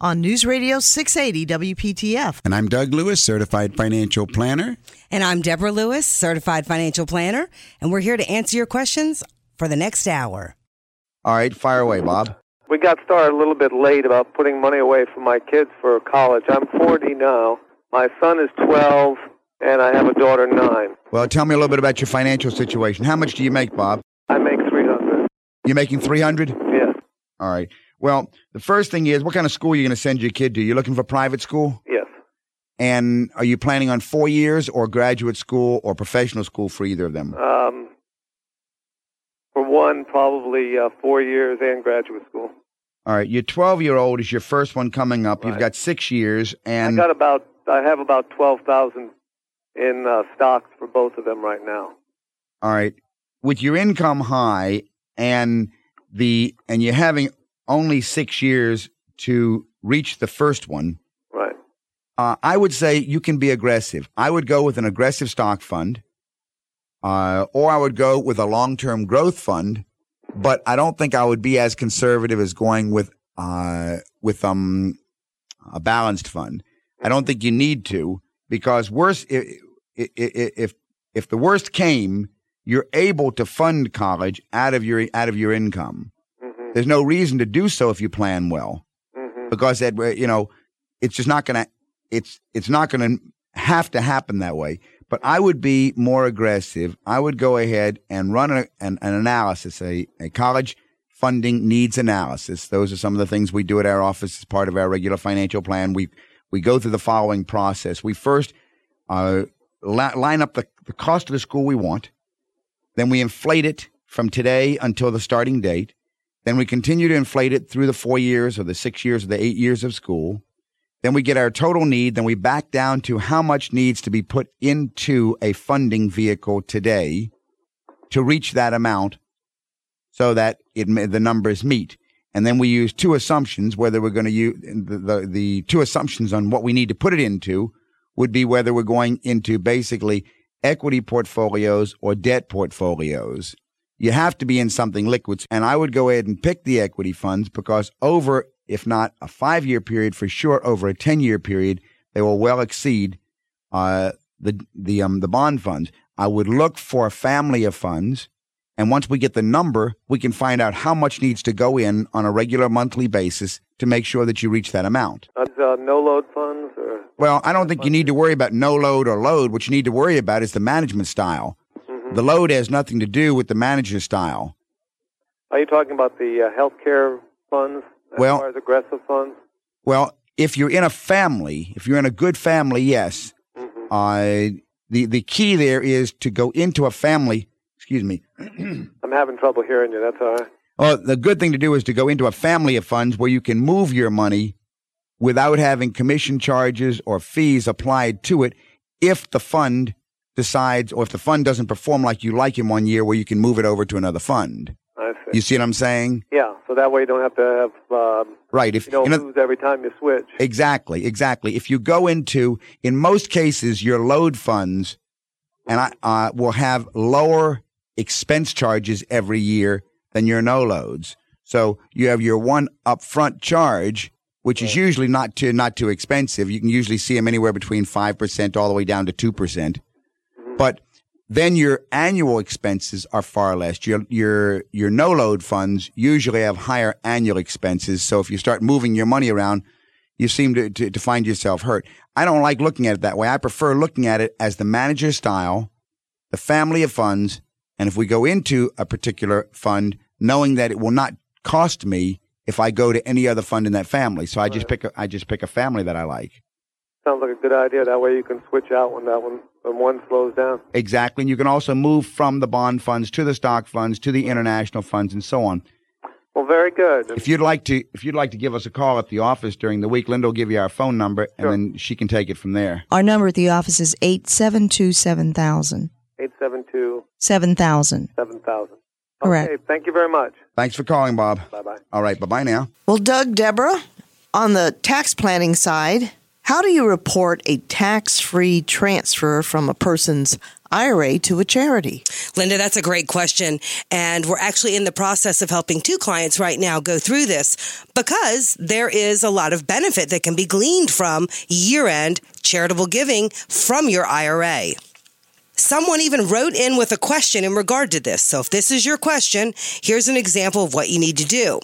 on News Radio 680 WPTF. And I'm Doug Lewis, certified financial planner. And I'm Deborah Lewis, certified financial planner, and we're here to answer your questions for the next hour. All right, fire away, Bob. We got started a little bit late about putting money away for my kids for college. I'm 40 now. My son is 12, and I have a daughter 9. Well, tell me a little bit about your financial situation. How much do you make, Bob? I make 300. You're making 300? Yes, All right. Well, the first thing is, what kind of school are you going to send your kid to? You're looking for private school? yes. And are you planning on four years or graduate school or professional school for either of them? Um, for one, probably uh, four years and graduate school. All right. Your 12 year old is your first one coming up. You've got six years. And I got about, I have about 12,000 in uh, stocks for both of them right now. all right. With your income high and the, and you're having only six years to reach the first one, Right. uh, I would say you can be aggressive. I would go with an aggressive stock fund, uh, or I would go with a long term growth fund. But I don't think I would be as conservative as going with uh, with um, a balanced fund. I don't think you need to because worse if if if the worst came, you're able to fund college out of your out of your income. There's no reason to do so if you plan well. Hmm because that you know it's just not going to it's it's not to have to happen that way. But i would be more aggressive. I would go ahead and run a, an, an analysis a, a college funding needs analysis. Those are some of the things we do at our office as part of our regular financial plan. We we go through the following process. We first uh, li- line up the, the cost of the school we want. Then we inflate it from today until the starting date then we continue to inflate it through the four years or the six years or the eight years of school. Then we get our total need. Then we back down to how much needs to be put into a funding vehicle today to reach that amount so that it, the numbers meet. And then we use two assumptions, whether we're going to use the, the, the two assumptions on what we need to put it into would be whether we're going into basically equity portfolios or debt portfolios you have to be in something liquid. And I would go ahead and pick the equity funds because over, if not a five year period, for sure, over a 10 year period, they will well exceed uh, the, the, um, the bond funds. I would look for a family of funds. And once we get the number, we can find out how much needs to go in on a regular monthly basis to make sure that you reach that amount. Uh, no load funds or Well, I don't think you need to worry about no load or load. What you need to worry about is the management style. The load has nothing to do with the manager style. Are you talking about the uh, healthcare funds as Well- far as aggressive funds? Well, if you're in a family, if you're in a good family, yes. hmm Uh, the the key there is to go into a family. Excuse me. I'm having trouble hearing you. That's all right. Well, the good thing to do is to go into a family of funds where you can move your money without having commission charges or fees applied to it. If the fund decides, or if the fund doesn't perform like you like in one year, where you can move it over to another fund. I see. You see what I'm saying? yeah, so that way you don't have to have um, Right. If you don't in a- lose every time you switch. Exactly, exactly. If you go into, in most cases, your load funds, and I uh, will have lower expense charges every year than your no loads. So you have your one upfront charge, which is usually not too not too expensive. You can usually see them anywhere between five percent all the way down to two percent. But then your annual expenses are far less. Your your your no load funds usually have higher annual expenses. So if you start moving your money around, you seem to, to, to find yourself hurt. I don't like looking at it that way. I prefer looking at it as the manager style, the family of funds, and if we go into a particular fund, knowing that it will not cost me if I go to any other fund in that family. So I just pick a, I just pick a family that I like. Sounds like a good idea. That way you can switch out when that one when one slows down. Exactly. And you can also move from the bond funds to the stock funds to the international funds and so on. Well, very good. If you'd like to, if you'd like to give us a call at the office during the week, Linda will give you our phone number, and Sure. then she can take it from there. Our number at the office is 872 7000. Eight seven two 7000. seven thousand. Correct. Okay. Thank you very much. Thanks for calling, Bob. Bye bye. All right, bye bye now. Well, Doug, Deborah, on the tax planning side, how do you report a tax free transfer from a person's IRA to a charity? Linda, that's a great question. And we're actually in the process of helping two clients right now go through this because there is a lot of benefit that can be gleaned from year end charitable giving from your IRA. Someone even wrote in with a question in regard to this. So if this is your question, here's an example of what you need to do.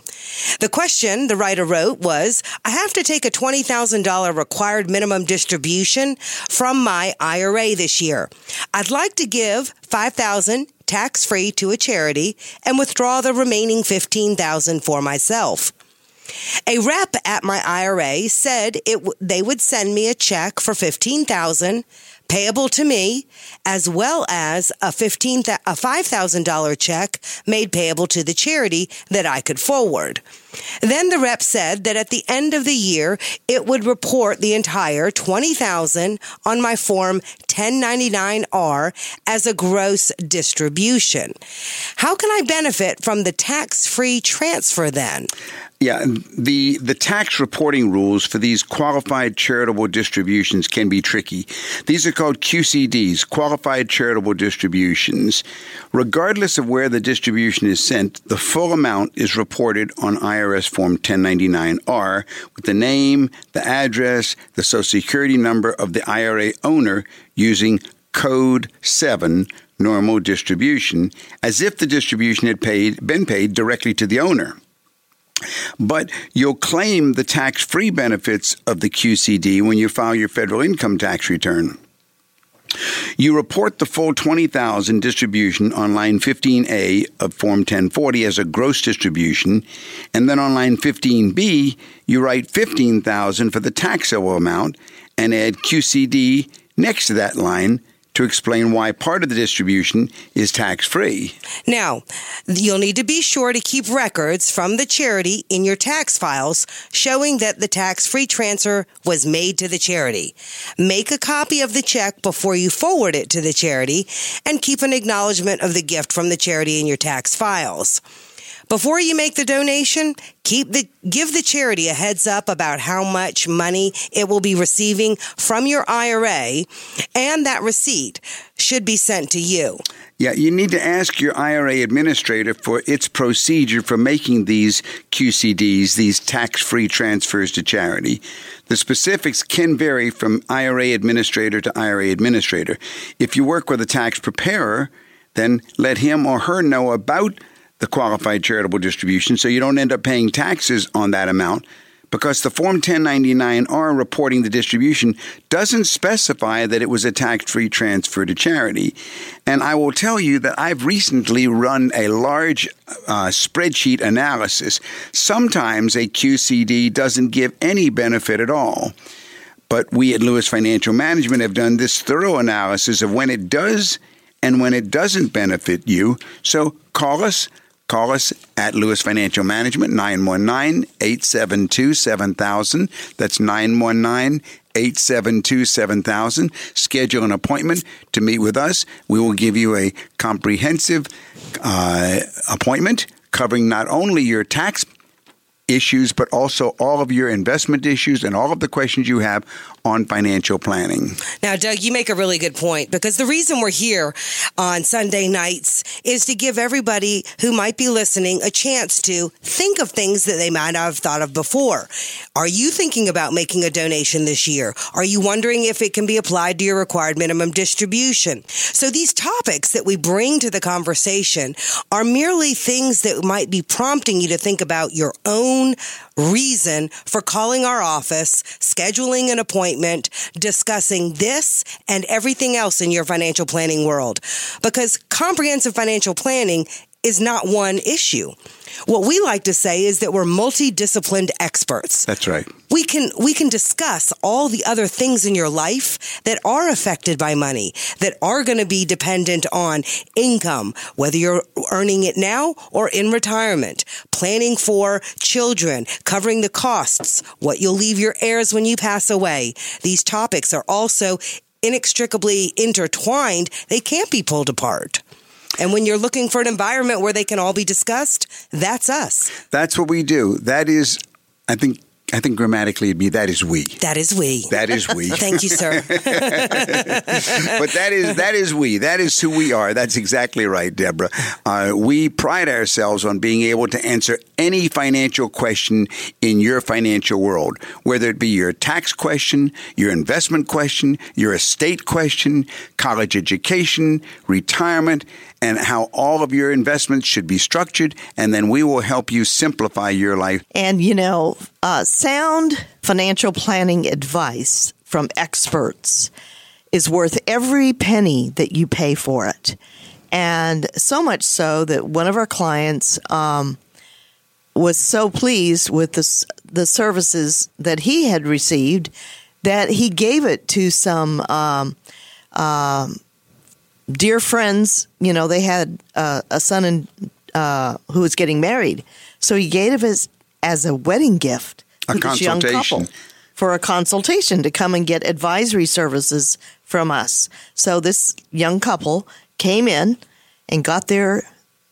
The question the writer wrote was, I have to take a $20,000 required minimum distribution from my IRA this year. I'd like to give 5,000 tax free to a charity and withdraw the remaining 15,000 for myself. A rep at my IRA said it they would send me a check for 15,000 payable to me as well as a 15 th- a $5,000 check made payable to the charity that I could forward. Then the rep said that at the end of the year it would report the entire 20,000 on my form 1099R as a gross distribution. How can I benefit from the tax-free transfer then? Yeah, the the tax reporting rules for these qualified charitable distributions can be tricky. These are called QCDs, qualified charitable distributions. Regardless of where the distribution is sent, the full amount is reported on IRS form 1099R with the name, the address, the social security number of the IRA owner using code 7 normal distribution as if the distribution had paid been paid directly to the owner but you'll claim the tax free benefits of the QCD when you file your federal income tax return. You report the full 20,000 distribution on line 15A of Form 1040 as a gross distribution, and then on line 15B, you write 15,000 for the taxable amount and add QCD next to that line to explain why part of the distribution is tax free. Now, you'll need to be sure to keep records from the charity in your tax files showing that the tax free transfer was made to the charity. Make a copy of the check before you forward it to the charity and keep an acknowledgement of the gift from the charity in your tax files. Before you make the donation, keep the give the charity a heads up about how much money it will be receiving from your IRA and that receipt should be sent to you. Yeah, you need to ask your IRA administrator for its procedure for making these QCDs, these tax free transfers to charity. The specifics can vary from IRA administrator to IRA administrator. If you work with a tax preparer, then let him or her know about the qualified charitable distribution so you don't end up paying taxes on that amount because the Form 1099R reporting the distribution doesn't specify that it was a tax free transfer to charity. And I will tell you that I've recently run a large uh, spreadsheet analysis. Sometimes a QCD doesn't give any benefit at all. But we at Lewis Financial Management have done this thorough analysis of when it does and when it doesn't benefit you. So call us. Call us at Lewis Financial Management, 919 872 7000. That's 919 872 7000. Schedule an appointment to meet with us. We will give you a comprehensive uh, appointment covering not only your tax issues, but also all of your investment issues and all of the questions you have on financial planning. Now, Doug, you make a really good point because the reason we're here on Sunday nights is to give everybody who might be listening a chance to think of things that they might not have thought of before. Are you thinking about making a donation this year? Are you wondering if it can be applied to your required minimum distribution? So these topics that we bring to the conversation are merely things that might be prompting you to think about your own reason for calling our office, scheduling an appointment, discussing this and everything else in your financial planning world. Because comprehensive financial planning is not one issue. What we like to say is that we're multidisciplined experts. That's right. We can we can discuss all the other things in your life that are affected by money, that are going to be dependent on income, whether you're earning it now or in retirement, planning for children, covering the costs, what you'll leave your heirs when you pass away. These topics are also inextricably intertwined. They can't be pulled apart. And when you're looking for an environment where they can all be discussed, that's us. That's what we do. That is, I think, I think grammatically it'd be that is we. That is we. That is we. Thank you, sir. but that is that is we. That is who we are. That's exactly right, Deborah. Uh, we pride ourselves on being able to answer any financial question in your financial world, whether it be your tax question, your investment question, your estate question, college education, retirement, and how all of your investments should be structured. And then we will help you simplify your life. And, you know, uh, sound financial planning advice from experts is worth every penny that you pay for it. And so much so that one of our clients um, was so pleased with the, the services that he had received that he gave it to some um, um, dear friends. You know, they had uh, a son and uh, who was getting married, so he gave it as as a wedding gift A to this young couple for a consultation to come and get advisory services from us. So this young couple came in and got their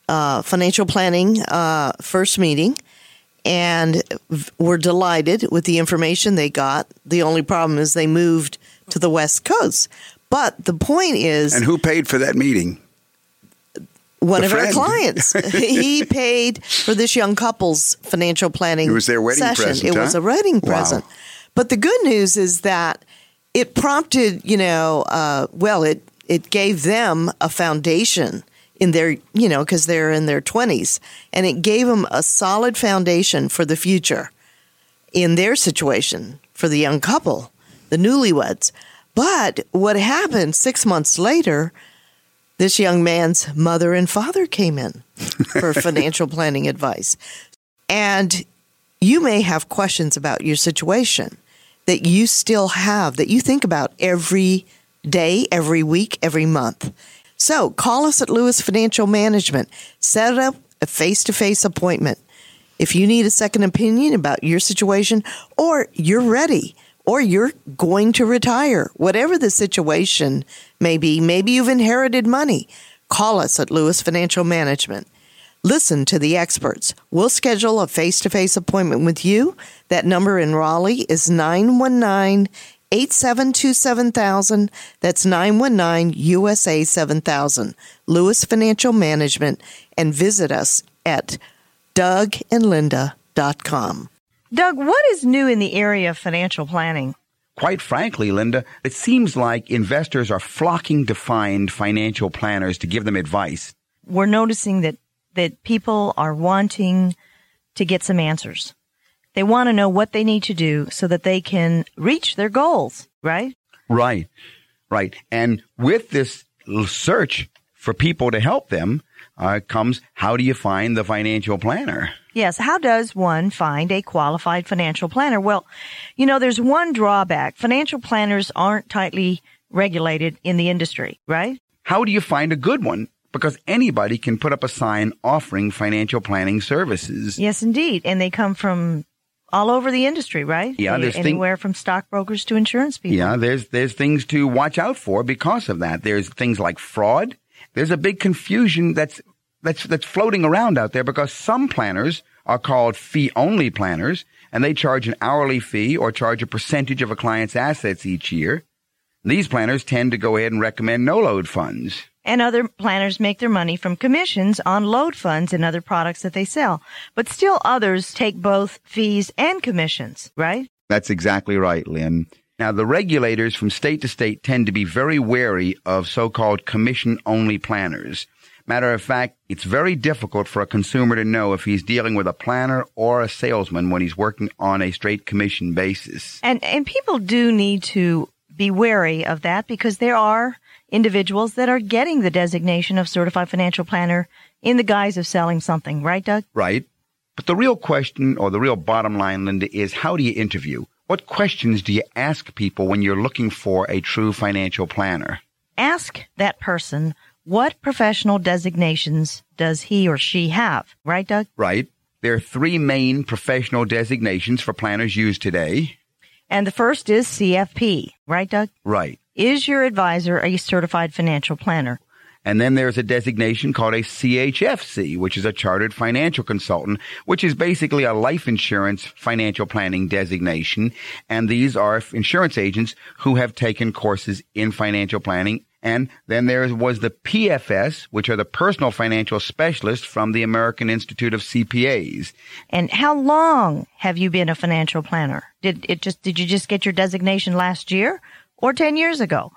uh, financial planning uh, first meeting and were delighted with the information they got. The only problem is they moved to the West Coast. But the point is, And who paid for that meeting? one of our clients, he paid for this young couple's financial planning. It was their wedding session. present, It was a wedding Wow. present. But the good news is that it prompted, you know, uh, well, it it gave them a foundation in their, you know, because they're in their twenties, and it gave them a solid foundation for the future in their situation for the young couple, the newlyweds. But what happened six months later? this young man's mother and father came in for financial planning advice. And you may have questions about your situation that you still have, that you think about every day, every week, every month. So call us at Lewis Financial Management. Set up a face to face appointment. If you need a second opinion about your situation, or you're ready, or you're going to retire, whatever the situation may be, maybe you've inherited money, call us at Lewis Financial Management. Listen to the experts. We'll schedule a face to face appointment with you. That number in Raleigh is 919 872 7000. That's 919 USA 7000. Lewis Financial Management. And visit us at dougandlinda.com. Doug, what is new in the area of financial planning? Quite frankly, Linda, it seems like investors are flocking to find financial planners to give them advice. We're noticing that, that people are wanting to get some answers. They want to know what they need to do so that they can reach their goals, right? Right, right. And with this search for people to help them uh, comes how do you find the financial planner? Yes. How does one find a qualified financial planner? Well, you know, there's one drawback. Financial planners aren't tightly regulated in the industry, right? How do you find a good one? Because anybody can put up a sign offering financial planning services. Yes, indeed. And they come from all over the industry, right? Yeah, there's thing- anywhere from stockbrokers to insurance people. Yeah, there's there's things to watch out for because of that. There's things like fraud. There's a big confusion that's that's that's floating around out there because some planners are called fee only planners and they charge an hourly fee or charge a percentage of a client's assets each year. These planners tend to go ahead and recommend no load funds. And other planners make their money from commissions on load funds and other products that they sell. But still others take both fees and commissions, right? That's exactly right, Lynn. Now, the regulators from state to state tend to be very wary of so-called commission-only planners Matter of fact, it's very difficult for a consumer to know if he's dealing with a planner or a salesman when he's working on a straight commission basis. And and people do need to be wary of that because there are individuals that are getting the designation of certified financial planner in the guise of selling something, right, Doug? Right. But the real question or the real bottom line, Linda, is how do you interview? What questions do you ask people when you're looking for a true financial planner? Ask that person what professional designations does he or she have, right, Doug? Right. There are three main professional designations for planners used today. And the first is CFP, right, Doug? Right. Is your advisor a certified financial planner? And then there's a designation called a CHFC, which is a chartered financial consultant, which is basically a life insurance financial planning designation. And these are insurance agents who have taken courses in financial planning. And then there was the PFS, which are the personal financial specialists from the American Institute of CPAs. And how long have you been a financial planner? Did it just, did you just get your designation last year or 10 years ago?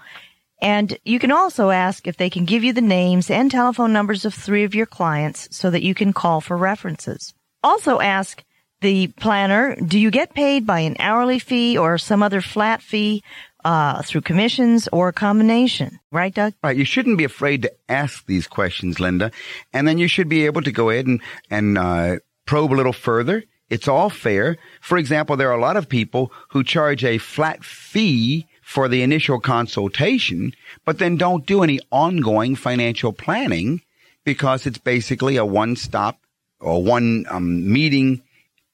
And you can also ask if they can give you the names and telephone numbers of three of your clients so that you can call for references. Also ask the planner, do you get paid by an hourly fee or some other flat fee uh, through commissions or a combination? Right, Doug? Right. You shouldn't be afraid to ask these questions, Linda. And then you should be able to go ahead and, and uh, probe a little further. It's all fair. For example, there are a lot of people who charge a flat fee for the initial consultation, but then don't do any ongoing financial planning because it's basically a one stop or one um, meeting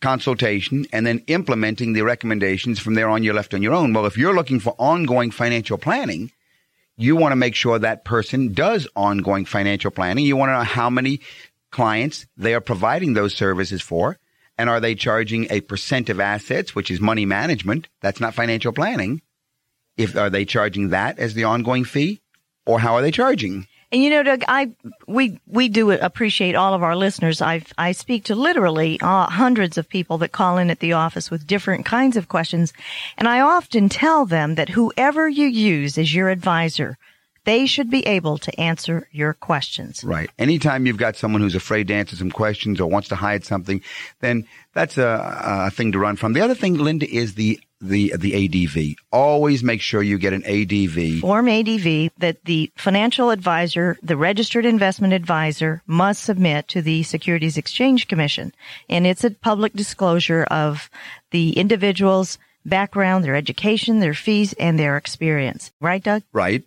consultation and then implementing the recommendations from there on you're left on your own. Well, if you're looking for ongoing financial planning, you want to make sure that person does ongoing financial planning. You want to know how many clients they are providing those services for. And are they charging a percent of assets, which is money management? That's not financial planning. If are they charging that as the ongoing fee, or how are they charging? And you know, Doug, I we we do appreciate all of our listeners. I I speak to literally uh, hundreds of people that call in at the office with different kinds of questions, and I often tell them that whoever you use as your advisor, they should be able to answer your questions. Right. Anytime you've got someone who's afraid to answer some questions or wants to hide something, then that's a, a thing to run from. The other thing, Linda, is the the the ADV. Always make sure you get an ADV. Form ADV that the financial advisor, the registered investment advisor must submit to the Securities Exchange Commission. And it's a public disclosure of the individual's background, their education, their fees, and their experience. Right, Doug? Right.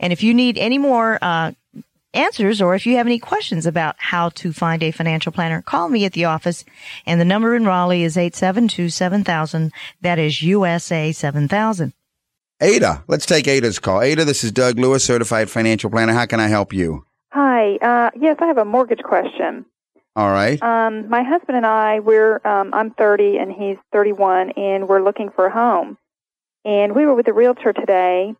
And if you need any more uh, answers or if you have any questions about how to find a financial planner, call me at the office. And the number in Raleigh is 872-7000. That is USA 7000. Ada, let's take Ada's call. Ada, this is Doug Lewis, certified financial planner. How can I help you? Hi. Uh, yes, I have a mortgage question. All right. Um, my husband and I, we're um, I'm 30 and he's 31, and we're looking for a home. And we were with a realtor today,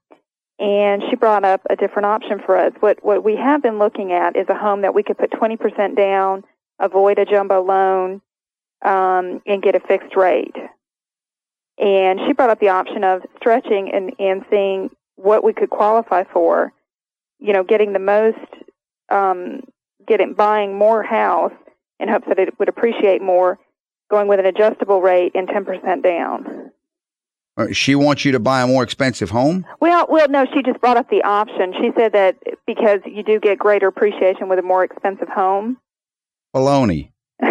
and she brought up a different option for us. What what we have been looking at is a home that we could put 20% down, avoid a jumbo loan, um, and get a fixed rate. And she brought up the option of stretching and, and seeing what we could qualify for. You know, getting the most, um, getting buying more house in hopes that it would appreciate more, going with an adjustable rate and 10% down. Uh, She wants you to buy a more expensive home. Well, well, no, she just brought up the option. She said that because you do get greater appreciation with a more expensive home. Baloney.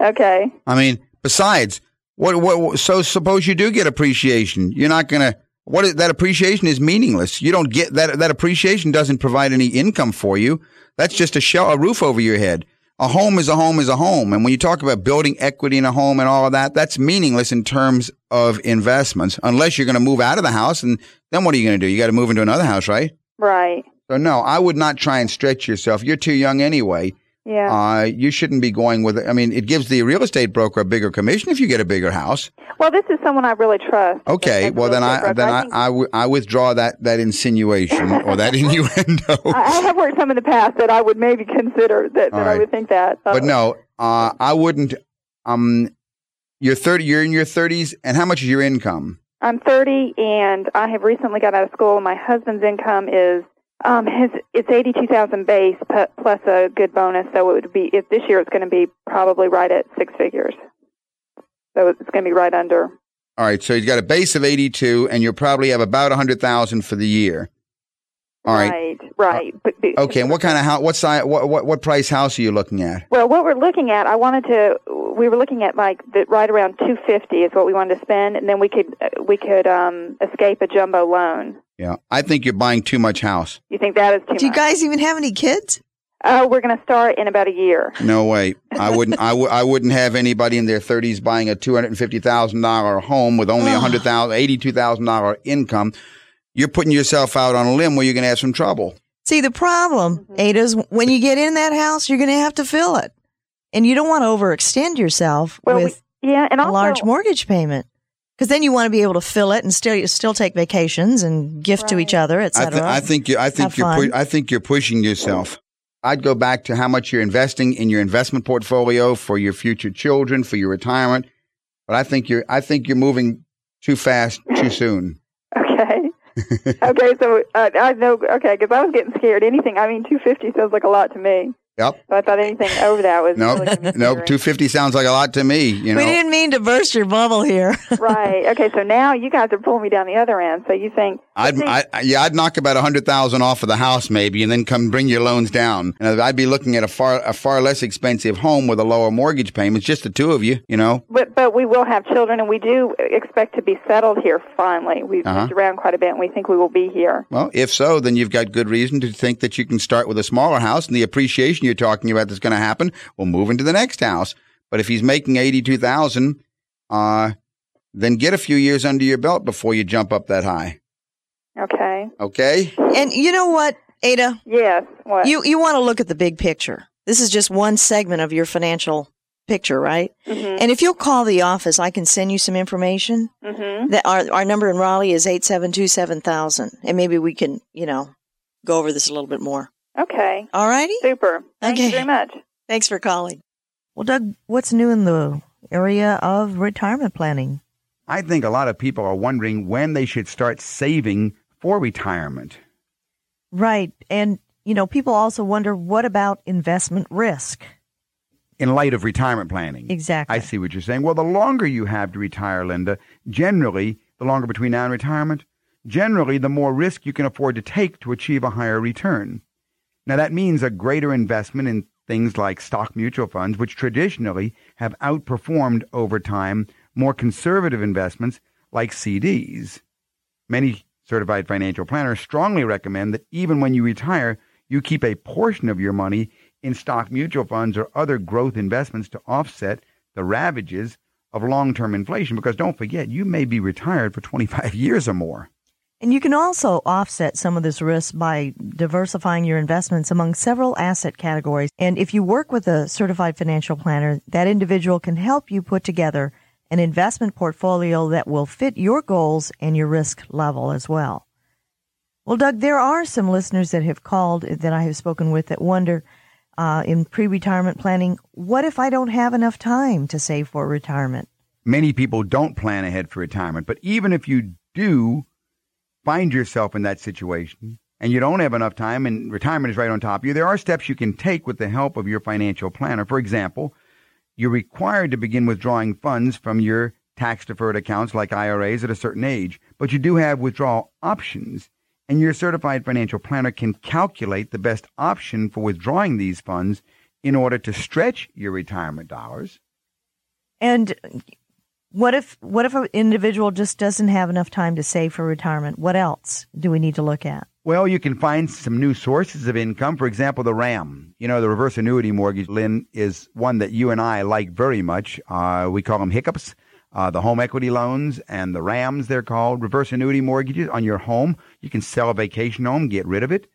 okay. I mean, besides, what, what? So suppose you do get appreciation, you're not gonna. What is, that appreciation is meaningless. You don't get that. That appreciation doesn't provide any income for you. That's just a shell, a roof over your head. A home is a home is a home. And when you talk about building equity in a home and all of that, that's meaningless in terms of investments, unless you're going to move out of the house. And then what are you going to do? You got to move into another house, right? Right. So no, I would not try and stretch yourself. You're too young anyway. Yeah. Uh, you shouldn't be going with. I mean, it gives the real estate broker a bigger commission if you get a bigger house. well, this is someone I really trust. Okay, well then I then. I, think- I, w- I withdraw that that insinuation or that innuendo. I I have worked some in the past that I would maybe consider that, that All I would think that. Uh, but no, uh, I wouldn't. Um, you're thirty. You're in your thirties, and how much is your income? I'm 30 and I have recently got out of school. My husband's income is Um, his it's eighty two thousand base plus a good bonus, so it would be if this year it's going to be probably right at six figures. So it's going to be right under. All right, so he's got a base of 82 and you'll probably have about a 100,000 for the year. All right. Right, right. But, but- Okay, and what kind of house what size what, what what price house are you looking at? Well, what we're looking at, I wanted to. We were looking at like the, right around two fifty is what we wanted to spend, and then we could uh, we could um, escape a jumbo loan. Yeah. I think you're buying too much house. You think that is too Do you guys even have any kids? Oh, we're going to start in about a year. No way. I wouldn't I w- I wouldn't have anybody in their 30s buying a $250,000 home with only a $100,000 $82,000 income. You're putting yourself out on a limb where you're going to have some trouble. See, the problem, Mm-hmm. Ada, is when you get in that house, you're going to have to fill it. And you don't want to overextend yourself Well, we- with Yeah, and a large mortgage payment. Because then you want to be able to fill it and still still take vacations and gift to each Right. other, I, etc. th- I think you I think Have you're pu- I think you're pushing yourself. I'd go back to how much you're investing in your investment portfolio for your future children, for your retirement. But I think you're I think you're moving too fast, too soon. Okay. okay, so uh, I know. Okay, because I was getting scared. Anything, I mean, two fifty sounds like a lot to me. Yep. So I thought anything over that was No, really gonna be no, two fifty sounds like a lot to me. You know, we didn't mean to burst your bubble here. right. Okay, so now you guys are pulling me down the other end. So you think? I'd, I, yeah, I'd knock about a hundred thousand off of the house maybe, and then come bring your loans down. And I'd be looking at a far, a far less expensive home with a lower mortgage payment. Just the two of you, you know. but but we will have children, and we do expect to be settled here finally. We've Uh-huh. moved around quite a bit, and we think we will be here. Well, if so, then you've got good reason to think that you can start with a smaller house, and the appreciation you're talking about that's going to happen will move into the next house. But if he's making eighty-two thousand, uh, then get a few years under your belt before you jump up that high. Okay. Okay. and you know what, Ada? Yes. What? You you want to look at the big picture. This is just one segment of your financial picture, right? Mhm. And if you'll call the office, I can send you some information. Mhm. That our our number in Raleigh is eight seven two seven thousand, and maybe we can you know go over this a little bit more. Okay. All righty. Super. Thank you Okay. very much. Thanks for calling. Well, Doug, what's new in the area of retirement planning? I think a lot of people are wondering when they should start saving for retirement. Right. And, you know, people also wonder what about investment risk? in light of retirement planning. Exactly. I see what you're saying. Well, the longer you have to retire, Linda, generally, the longer between now and retirement, generally, the more risk you can afford to take to achieve a higher return. Now, that means a greater investment in things like stock mutual funds, which traditionally have outperformed over time more conservative investments like CDs. Many certified financial planners strongly recommend that even when you retire, you keep a portion of your money in stock mutual funds or other growth investments to offset the ravages of long term inflation. Because don't forget, you may be retired for 25 years or more. And you can also offset some of this risk by diversifying your investments among several asset categories. And if you work with a certified financial planner, that individual can help you put together an investment portfolio that will fit your goals and your risk level as well. Well, Doug, there are some listeners that have called that I have spoken with that wonder uh, in pre retirement planning what if I don't have enough time to save for retirement? Many people don't plan ahead for retirement, but even if you do find yourself in that situation and you don't have enough time and retirement is right on top of you, there are steps you can take with the help of your financial planner. For example, you're required to begin withdrawing funds from your tax deferred accounts like IRAs at a certain age, but you do have withdrawal options. And your certified financial planner can calculate the best option for withdrawing these funds in order to stretch your retirement dollars. And what if what if an individual just doesn't have enough time to save for retirement? What else do we need to look at? Well, you can find some new sources of income. For example, the RAM. You know, the reverse annuity mortgage, Lynn, is one that you and I like very much. Uh, we call them hiccups. Uh, the home equity loans and the RAMs, they're called reverse annuity mortgages on your home. You can sell a vacation home, get rid of it,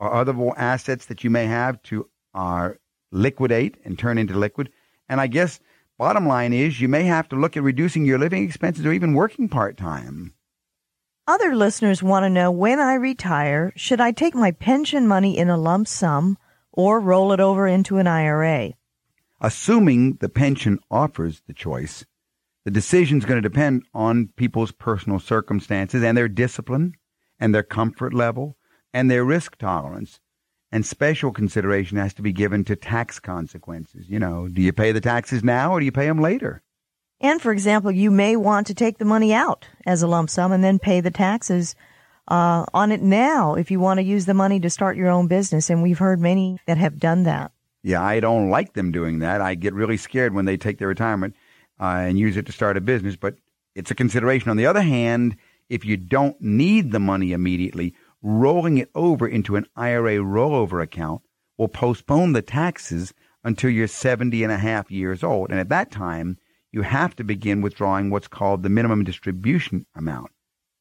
or other assets that you may have to uh, liquidate and turn into liquid. And I guess bottom line is you may have to look at reducing your living expenses or even working part time. Other listeners want to know when I retire, should I take my pension money in a lump sum or roll it over into an IRA? Assuming the pension offers the choice, the decision is going to depend on people's personal circumstances and their discipline and their comfort level, and their risk tolerance. And special consideration has to be given to tax consequences. You know, do you pay the taxes now or do you pay them later? And for example, you may want to take the money out as a lump sum and then pay the taxes uh, on it now if you want to use the money to start your own business. And we've heard many that have done that. Yeah, I don't like them doing that. I get really scared when they take their retirement uh, and use it to start a business, but it's a consideration. On the other hand, if you don't need the money immediately, rolling it over into an IRA rollover account will postpone the taxes until you're 70 and a half years old. And at that time, you have to begin withdrawing what's called the minimum distribution amount.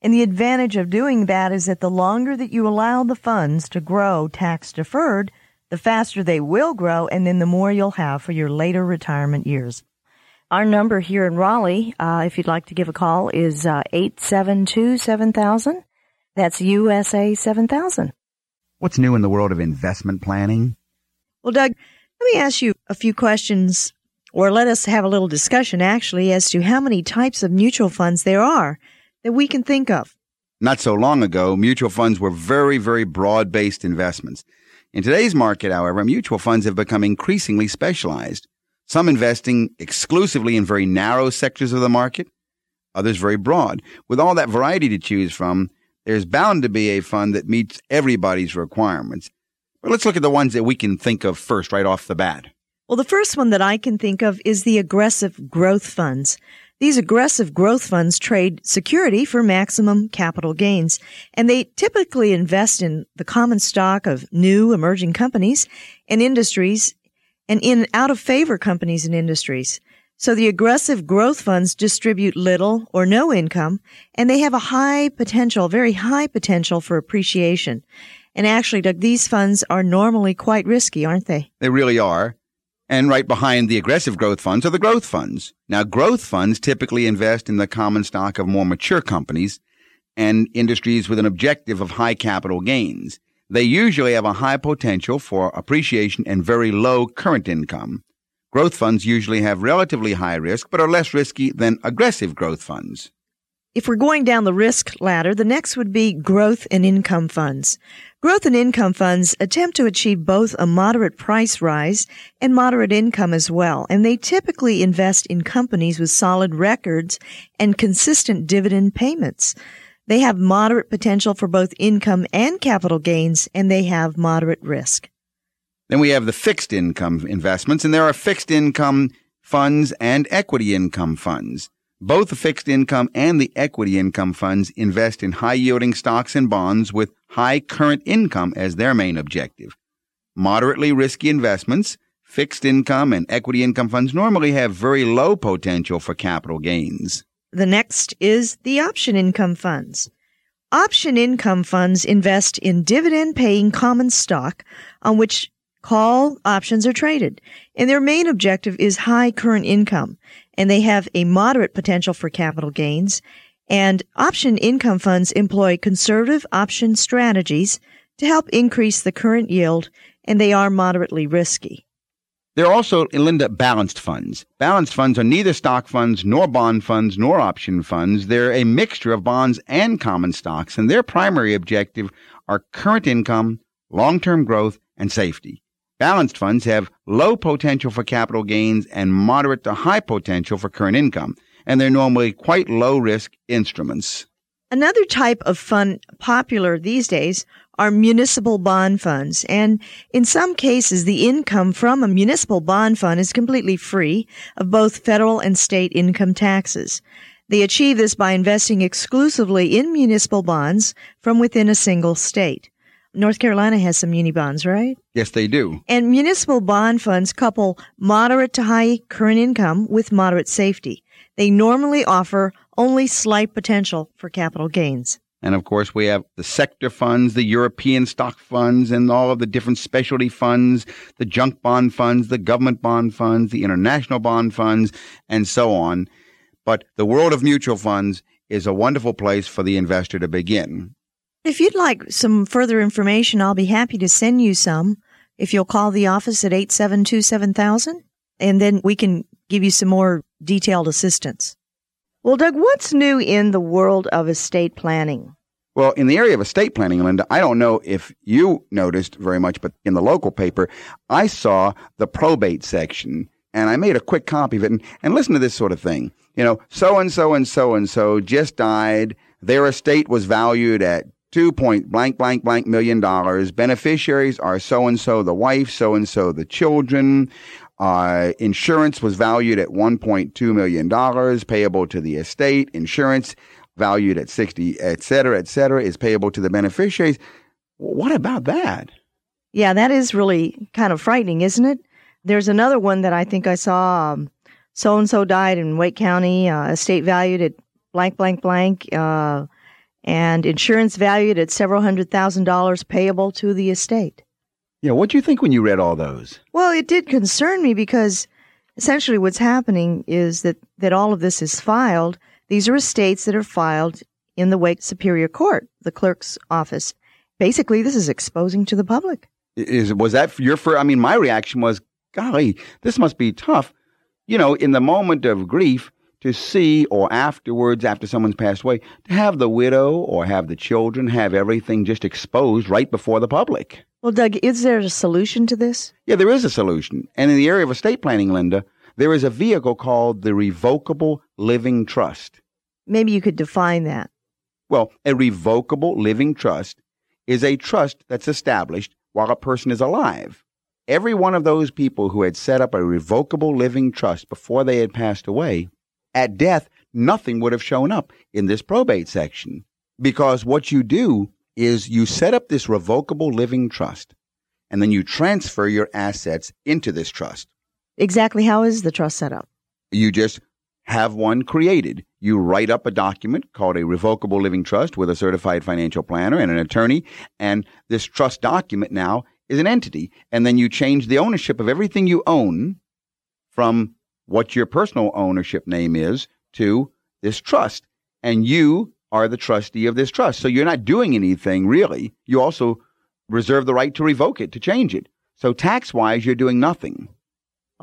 And the advantage of doing that is that the longer that you allow the funds to grow tax deferred, the faster they will grow, and then the more you'll have for your later retirement years. Our number here in Raleigh, uh, if you'd like to give a call, is uh, 872 7000. That's USA 7000. What's new in the world of investment planning? Well, Doug, let me ask you a few questions, or let us have a little discussion actually, as to how many types of mutual funds there are that we can think of. Not so long ago, mutual funds were very, very broad based investments. In today's market, however, mutual funds have become increasingly specialized. Some investing exclusively in very narrow sectors of the market, others very broad. With all that variety to choose from, there's bound to be a fund that meets everybody's requirements. But let's look at the ones that we can think of first, right off the bat. Well, the first one that I can think of is the aggressive growth funds. These aggressive growth funds trade security for maximum capital gains, and they typically invest in the common stock of new emerging companies and industries and in out of favor companies and industries. So the aggressive growth funds distribute little or no income, and they have a high potential, very high potential for appreciation. And actually, Doug, these funds are normally quite risky, aren't they? They really are. And right behind the aggressive growth funds are the growth funds. Now, growth funds typically invest in the common stock of more mature companies and industries with an objective of high capital gains. They usually have a high potential for appreciation and very low current income. Growth funds usually have relatively high risk, but are less risky than aggressive growth funds. If we're going down the risk ladder, the next would be growth and income funds. Growth and income funds attempt to achieve both a moderate price rise and moderate income as well, and they typically invest in companies with solid records and consistent dividend payments. They have moderate potential for both income and capital gains, and they have moderate risk. Then we have the fixed income investments, and there are fixed income funds and equity income funds. Both the fixed income and the equity income funds invest in high yielding stocks and bonds with high current income as their main objective. Moderately risky investments, fixed income and equity income funds normally have very low potential for capital gains. The next is the option income funds. Option income funds invest in dividend paying common stock on which call options are traded, and their main objective is high current income and they have a moderate potential for capital gains. And option income funds employ conservative option strategies to help increase the current yield, and they are moderately risky. There are also, Linda, balanced funds. Balanced funds are neither stock funds, nor bond funds, nor option funds. They're a mixture of bonds and common stocks, and their primary objective are current income, long term growth, and safety. Balanced funds have low potential for capital gains and moderate to high potential for current income, and they're normally quite low risk instruments. Another type of fund popular these days are municipal bond funds. And in some cases, the income from a municipal bond fund is completely free of both federal and state income taxes. They achieve this by investing exclusively in municipal bonds from within a single state. North Carolina has some muni bonds, right? Yes, they do. And municipal bond funds couple moderate to high current income with moderate safety. They normally offer only slight potential for capital gains. And of course, we have the sector funds, the European stock funds, and all of the different specialty funds, the junk bond funds, the government bond funds, the international bond funds, and so on. But the world of mutual funds is a wonderful place for the investor to begin. If you'd like some further information, I'll be happy to send you some if you'll call the office at 872 7000, and then we can give you some more detailed assistance. Well, Doug, what's new in the world of estate planning? Well, in the area of estate planning, Linda, I don't know if you noticed very much, but in the local paper, I saw the probate section and I made a quick copy of it and, and listen to this sort of thing. You know, so and so and so and so just died. Their estate was valued at two point blank blank blank million dollars. Beneficiaries are so and so the wife, so and so the children. Uh, insurance was valued at $1.2 million payable to the estate. Insurance valued at 60, et cetera, et cetera, is payable to the beneficiaries. What about that? Yeah, that is really kind of frightening, isn't it? There's another one that I think I saw. So and so died in Wake County, uh, estate valued at blank, blank, blank, uh, and insurance valued at several hundred thousand dollars payable to the estate. Yeah, what do you think when you read all those? Well, it did concern me because essentially what's happening is that, that all of this is filed. These are estates that are filed in the Wake Superior Court, the clerk's office. Basically, this is exposing to the public. Is was that your first? I mean, my reaction was, "Golly, this must be tough." You know, in the moment of grief, to see or afterwards, after someone's passed away, to have the widow or have the children have everything just exposed right before the public. Well, Doug, is there a solution to this? Yeah, there is a solution. And in the area of estate planning, Linda, there is a vehicle called the Revocable Living Trust. Maybe you could define that. Well, a revocable living trust is a trust that's established while a person is alive. Every one of those people who had set up a revocable living trust before they had passed away, at death, nothing would have shown up in this probate section. Because what you do is you set up this revocable living trust and then you transfer your assets into this trust. Exactly how is the trust set up? You just have one created. You write up a document called a revocable living trust with a certified financial planner and an attorney. And this trust document now is an entity. And then you change the ownership of everything you own from what your personal ownership name is to this trust. And you are the trustee of this trust. So you're not doing anything really. You also reserve the right to revoke it, to change it. So tax wise, you're doing nothing.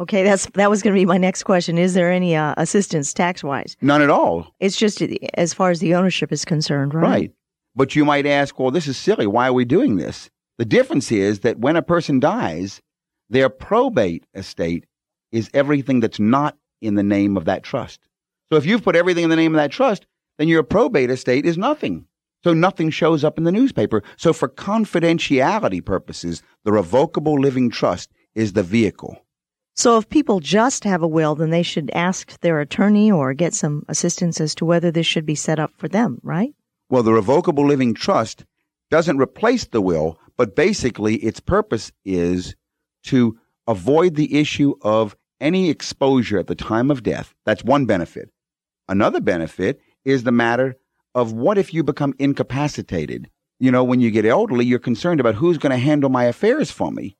Okay, that's that was going to be my next question. Is there any uh, assistance tax wise? None at all. It's just as far as the ownership is concerned, right? Right. But you might ask, well, this is silly. Why are we doing this? The difference is that when a person dies, their probate estate is everything that's not in the name of that trust. So if you've put everything in the name of that trust, then your probate estate is nothing. So nothing shows up in the newspaper. So for confidentiality purposes, the revocable living trust is the vehicle. So if people just have a will, then they should ask their attorney or get some assistance as to whether this should be set up for them, right? Well, the revocable living trust doesn't replace the will, but basically its purpose is to avoid the issue of any exposure at the time of death. That's one benefit. Another benefit is the matter of what if you become incapacitated? You know, when you get elderly, you're concerned about who's going to handle my affairs for me.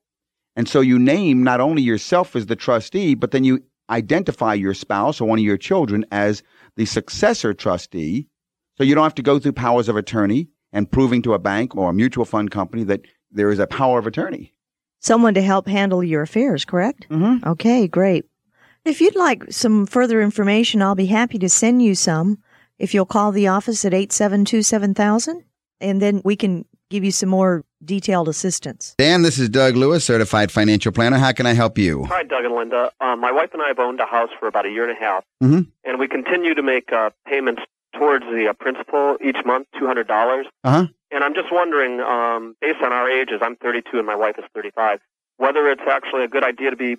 And so you name not only yourself as the trustee, but then you identify your spouse or one of your children as the successor trustee. So you don't have to go through powers of attorney and proving to a bank or a mutual fund company that there is a power of attorney. Someone to help handle your affairs, correct? Mm-hmm. Okay, great. If you'd like some further information, I'll be happy to send you some if you'll call the office at 872 7000, and then we can give you some more detailed assistance. Dan, this is Doug Lewis, certified financial planner. How can I help you? Hi, Doug and Linda. Um, my wife and I have owned a house for about a year and a half, mm-hmm. and we continue to make uh, payments towards the uh, principal each month, $200. Uh-huh. And I'm just wondering, um, based on our ages, I'm 32 and my wife is 35, whether it's actually a good idea to be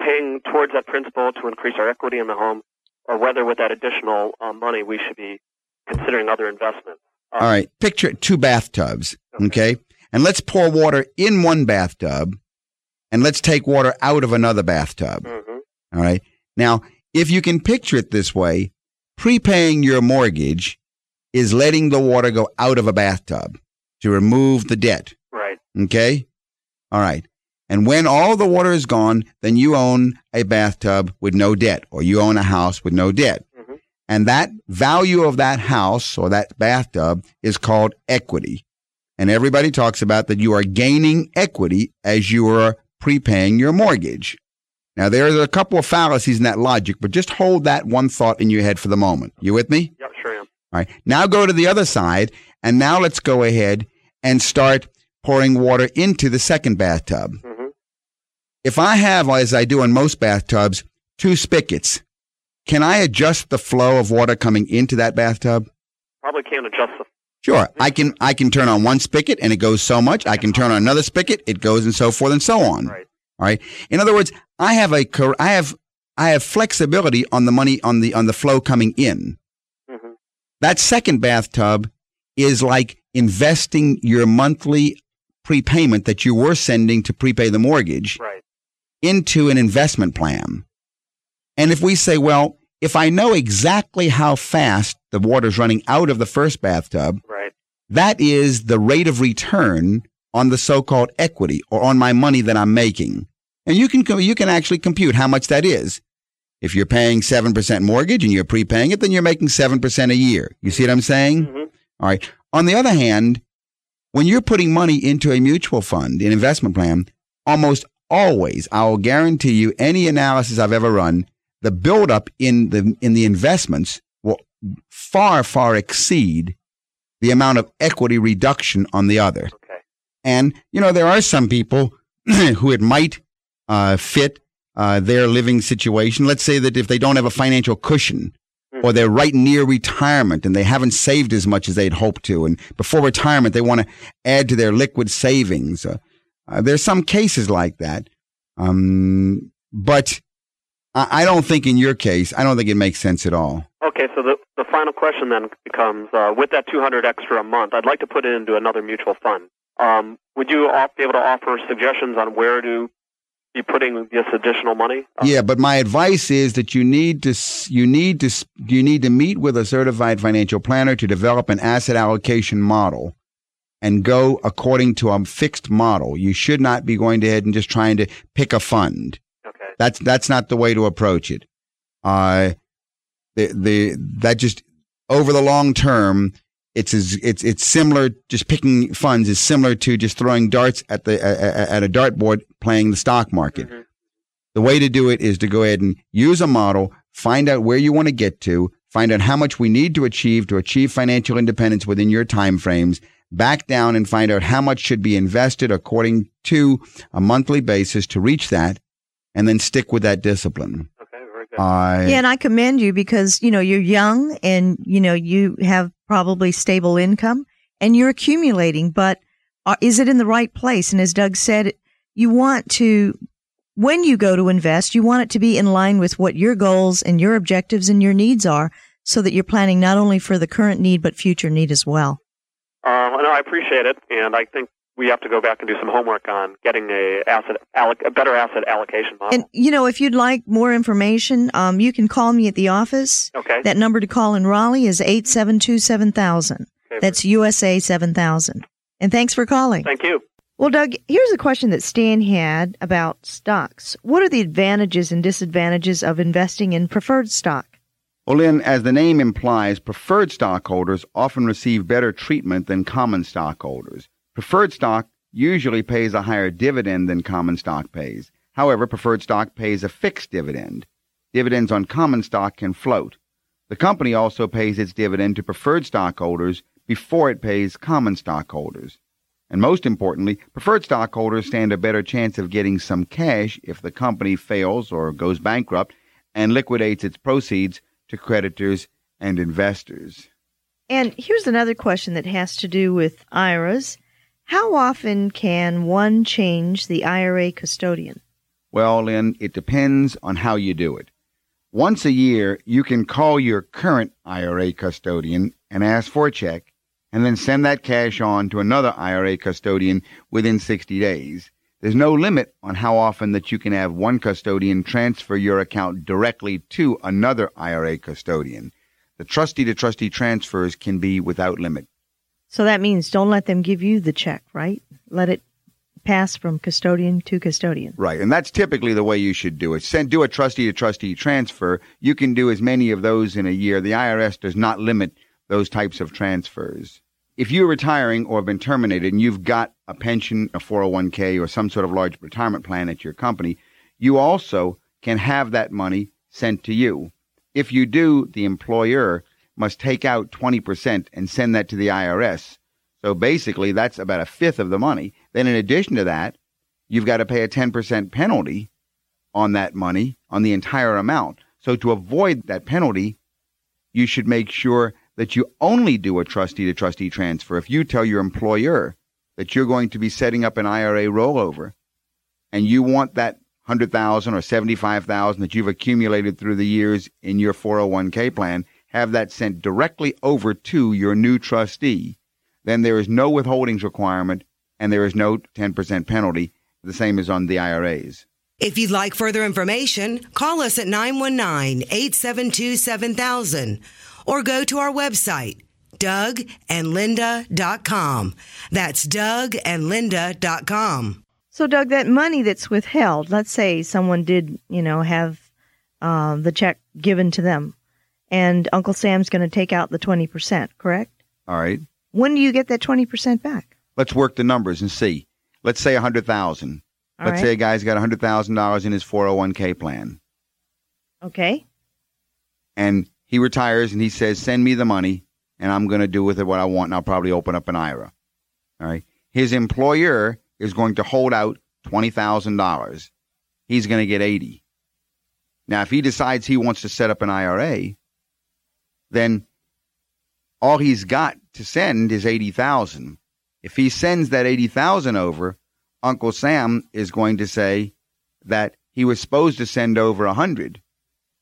paying towards that principal to increase our equity in the home, or whether with that additional uh, money we should be considering other investments. All right. Picture two bathtubs. Okay. okay. And let's pour water in one bathtub and let's take water out of another bathtub. Mm-hmm. All right. Now, if you can picture it this way, prepaying your mortgage is letting the water go out of a bathtub to remove the debt. Right. Okay. All right. And when all the water is gone, then you own a bathtub with no debt or you own a house with no debt. Mm-hmm. And that value of that house or that bathtub is called equity. And everybody talks about that you are gaining equity as you are prepaying your mortgage. Now, there are a couple of fallacies in that logic, but just hold that one thought in your head for the moment. You with me? Yep, sure. All right. Now go to the other side, and now let's go ahead and start pouring water into the second bathtub. hmm If I have, as I do in most bathtubs, two spigots, can I adjust the flow of water coming into that bathtub? Probably can't adjust the. Sure. I can I can turn on one spigot and it goes so much. I can turn on another spigot, it goes and so forth and so on. Right. All right. In other words, I have a I have I have flexibility on the money on the on the flow coming in. That second bathtub is like investing your monthly prepayment that you were sending to prepay the mortgage Right. into an investment plan. And if we say, well, if I know exactly how fast the water's running out of the first bathtub, Right. that is the rate of return on the so-called equity or on my money that I'm making. And you can, you can actually compute how much that is. If you're paying 7% mortgage and you're prepaying it, then you're making 7% a year. You see what I'm saying? hmm All right. On the other hand, when you're putting money into a mutual fund, an investment plan, almost always, I will guarantee you any analysis I've ever run, the buildup in the, in the investments will far, far exceed the amount of equity reduction on the other. Okay. And, you know, there are some people who it might uh, fit uh, their living situation. Let's say that if they don't have a financial cushion or they're right near retirement and they haven't saved as much as they'd hoped to. And before retirement, they want to add to their liquid savings. Uh, uh, there's some cases like that. Um, but I, I don't think in your case, I don't think it makes sense at all. Okay, so the the final question then becomes: uh, with that 200 extra a month, I'd like to put it into another mutual fund. Um, would you be able to offer suggestions on where to be putting this additional money? Uh, Yeah, but my advice is that you need to you need to you need to meet with a certified financial planner to develop an asset allocation model and go according to a fixed model. You should not be going ahead and just trying to pick a fund. Okay. That's that's not the way to approach it. Uh, the the that just over the long term, it's as it's it's similar. Just picking funds is similar to just throwing darts at the at, at a dartboard playing the stock market. Mhm. The way to do it is to go ahead and use a model, find out where you want to get to, find out how much we need to achieve to achieve financial independence within your time frames, back down and find out how much should be invested according to a monthly basis to reach that, and then stick with that discipline. Okay. Very good. I Yeah, and I commend you because, you know, you're young and, you know, you have probably stable income and you're accumulating, but are, is it in the right place? And as Doug said, you want to, when you go to invest, you want it to be in line with what your goals and your objectives and your needs are so that you're planning not only for the current need, but future need as well. Uh, no, I appreciate it, and I think we have to go back and do some homework on getting a asset alloc- a better asset allocation model. And, you know, if you'd like more information, um, you can call me at the office. okay. That number to call in Raleigh is eight seven two seven thousand. Okay. That's USA 7000. And thanks for calling. Thank you. Well, Doug, here's a question that Stan had about stocks. What are the advantages and disadvantages of investing in preferred stock? Well, Lynn, as the name implies, preferred stockholders often receive better treatment than common stockholders. Preferred stock usually pays a higher dividend than common stock pays. However, preferred stock pays a fixed dividend. Dividends on common stock can float. The company also pays its dividend to preferred stockholders before it pays common stockholders. And most importantly, preferred stockholders stand a better chance of getting some cash if the company fails or goes bankrupt and liquidates its proceeds to creditors and investors. And here's another question that has to do with IRAs. How often can one change the IRA custodian? Well, Lynn, it depends on how you do it. Once a year, you can call your current IRA custodian and ask for a check, and then send that cash on to another IRA custodian within 60 days. There's no limit on how often that you can have one custodian transfer your account directly to another IRA custodian. The trustee to trustee transfers can be without limit. So that means don't let them give you the check, right? Let it pass from custodian to custodian. Right, and that's typically the way you should do it. Send do a trustee to trustee transfer. You can do as many of those in a year. The IRS does not limit those types of transfers. If you're retiring or have been terminated and you've got a pension, a 401k, or some sort of large retirement plan at your company, you also can have that money sent to you. If you do, the employer must take out 20% and send that to the IRS. So basically, that's about a fifth of the money. Then, in addition to that, you've got to pay a 10% penalty on that money, on the entire amount. So, to avoid that penalty, you should make sure that you only do a trustee to trustee transfer. If you tell your employer that you're going to be setting up an IRA rollover and you want that 100,000 or 75,000 that you've accumulated through the years in your 401k plan, have that sent directly over to your new trustee, then there is no withholdings requirement and there is no 10% penalty, the same as on the IRAs. If you'd like further information, call us at 919 872 7000 or go to our website, dougandlinda.com. That's dougandlinda.com. So, Doug, that money that's withheld, let's say someone did, you know, have uh, the check given to them, and Uncle Sam's going to take out the 20%, correct? All right. When do you get that 20% back? Let's work the numbers and see. Let's say 100,000. All Let's right. say a guy's got $100,000 in his 401k plan Okay. and he retires and he says, "Send me the money and I'm going to do with it what I want and I'll probably open up an IRA." All right. His employer is going to hold out $20,000. He's going to get 80. Now, if he decides he wants to set up an IRA, then all he's got to send is 80,000. If he sends that 80,000 over, Uncle Sam is going to say that he was supposed to send over 100.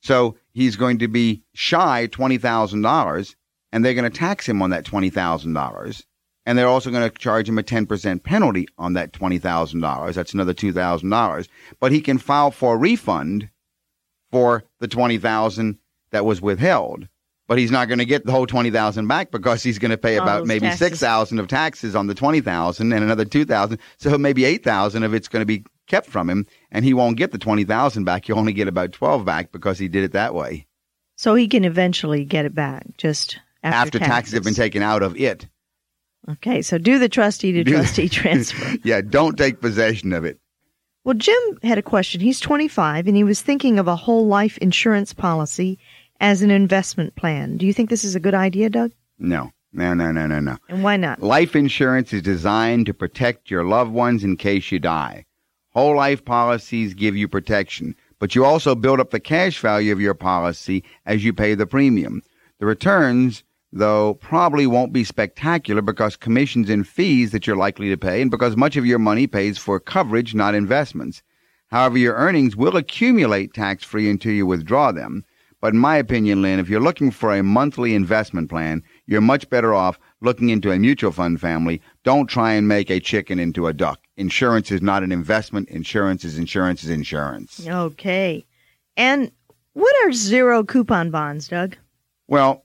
So he's going to be shy $20,000 and they're going to tax him on that $20,000. And they're also going to charge him a 10% penalty on that $20,000. That's another $2,000. But he can file for a refund for the 20,000 that was withheld. But he's not going to get the whole 20,000 back because he's going to pay All about maybe taxes. 6,000 of taxes on the 20,000 and another 2,000. So maybe 8,000 of it's going to be kept from him and he won't get the 20,000 back. He'll only get about 12 back because he did it that way. So he can eventually get it back just after, After, taxes have been taken out of it. Okay, so do the trustee to trustee transfer. yeah, don't take possession of it. Well, Jim had a question. He's 25 and he was thinking of a whole life insurance policy as an investment plan. Do you think this is a good idea, Doug? No, no, no, no, no, no. And why not? Life insurance is designed to protect your loved ones in case you die. Whole life policies give you protection, but you also build up the cash value of your policy as you pay the premium. The returns, though, probably won't be spectacular because commissions and fees that you're likely to pay, and because much of your money pays for coverage, not investments. However, your earnings will accumulate tax free until you withdraw them. But in my opinion, Lynn, if you're looking for a monthly investment plan, you're much better off looking into a mutual fund family. Don't try and make a chicken into a duck. Insurance is not an investment. Insurance is insurance is insurance. Okay. And what are zero coupon bonds, Doug? Well,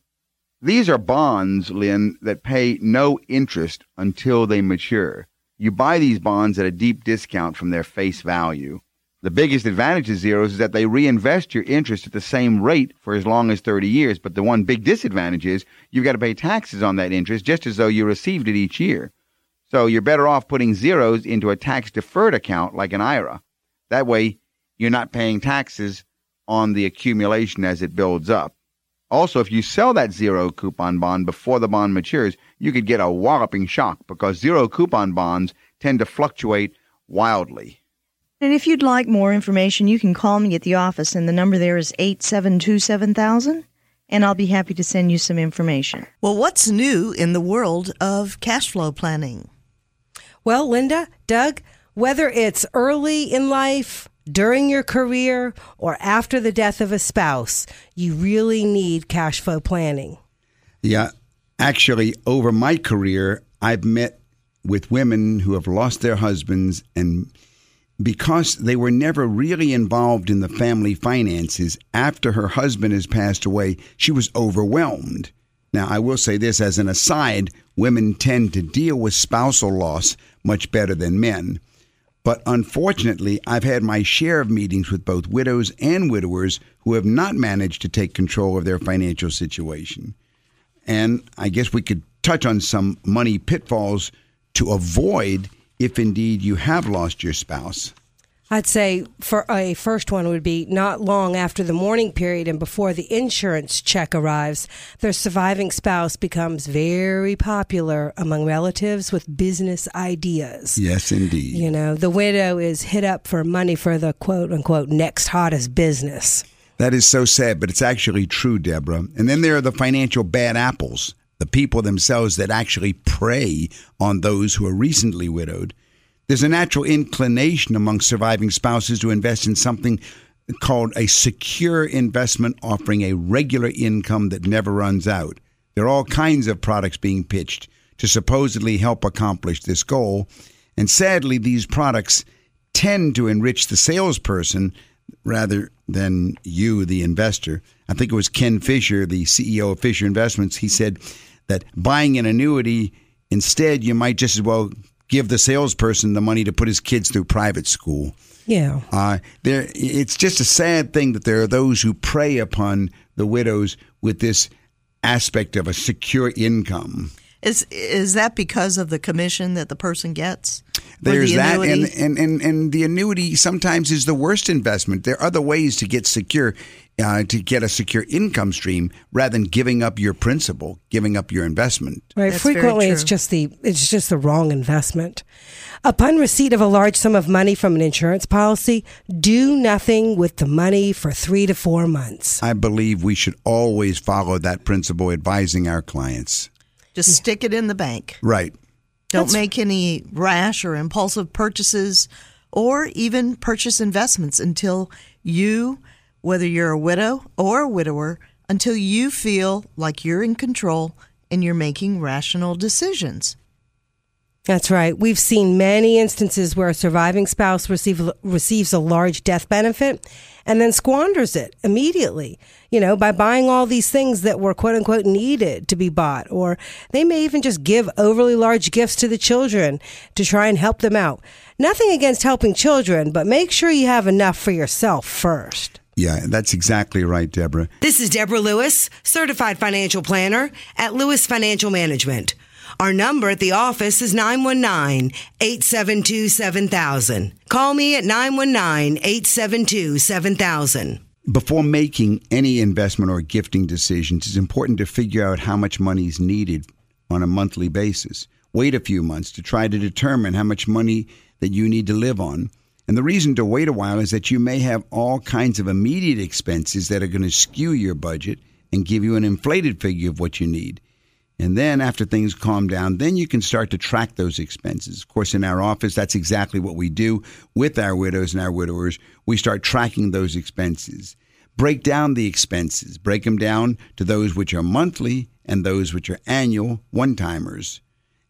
these are bonds, Lynn, that pay no interest until they mature. You buy these bonds at a deep discount from their face value. The biggest advantage of zeros is that they reinvest your interest at the same rate for as long as 30 years. But the one big disadvantage is you've got to pay taxes on that interest just as though you received it each year. So you're better off putting zeros into a tax deferred account like an IRA. That way, you're not paying taxes on the accumulation as it builds up. Also, if you sell that zero coupon bond before the bond matures, you could get a walloping shock because zero coupon bonds tend to fluctuate wildly. And if you'd like more information, you can call me at the office, and the number there is 872 7000, and I'll be happy to send you some information. Well, what's new in the world of cash flow planning? Well, Linda, Doug, whether it's early in life, during your career, or after the death of a spouse, you really need cash flow planning. Yeah. Actually, over my career, I've met with women who have lost their husbands, and because they were never really involved in the family finances, after her husband has passed away, she was overwhelmed. Now, I will say this as an aside women tend to deal with spousal loss much better than men. But unfortunately, I've had my share of meetings with both widows and widowers who have not managed to take control of their financial situation. And I guess we could touch on some money pitfalls to avoid if indeed you have lost your spouse. I'd say for a first one would be not long after the mourning period and before the insurance check arrives, their surviving spouse becomes very popular among relatives with business ideas. Yes, indeed. You know, the widow is hit up for money for the quote unquote next hottest business. That is so sad, but it's actually true, Deborah. And then there are the financial bad apples, the people themselves that actually prey on those who are recently widowed. There's a natural inclination among surviving spouses to invest in something called a secure investment offering a regular income that never runs out. There are all kinds of products being pitched to supposedly help accomplish this goal. And sadly, these products tend to enrich the salesperson rather than you, the investor. I think it was Ken Fisher, the CEO of Fisher Investments. He said that buying an annuity, instead, you might just as well give the salesperson the money to put his kids through private school. Yeah. Uh, there, it's just a sad thing that there are those who prey upon the widows with this aspect of a secure income. Is is that because of the commission that the person gets? There's the that, and, and, and, and the annuity sometimes is the worst investment. There are other ways to get secure, uh, to get a secure income stream rather than giving up your principal, giving up your investment. Right. That's Frequently, it's just the it's just the wrong investment. Upon receipt of a large sum of money from an insurance policy, do nothing with the money for three to four months. I believe we should always follow that principle advising our clients. Just stick it in the bank. Right. Don't make any rash or impulsive purchases or even purchase investments until you, whether you're a widow or a widower, until you feel like you're in control and you're making rational decisions. That's right. We've seen many instances where a surviving spouse receive, receives a large death benefit and then squanders it immediately, you know, by buying all these things that were quote unquote needed to be bought. Or they may even just give overly large gifts to the children to try and help them out. Nothing against helping children, but make sure you have enough for yourself first. Yeah, that's exactly right, Deborah. This is Deborah Lewis, certified financial planner at Lewis Financial Management. Our number at the office is 919-872-7000. Call me at 919-872-7000. Before making any investment or gifting decisions, it's important to figure out how much money is needed on a monthly basis. Wait a few months to try to determine how much money that you need to live on. And the reason to wait a while is that you may have all kinds of immediate expenses that are going to skew your budget and give you an inflated figure of what you need. And then after things calm down, then you can start to track those expenses. Of course, in our office, that's exactly what we do with our widows and our widowers. We start tracking those expenses. Break down the expenses, break them down to those which are monthly and those which are annual one timers.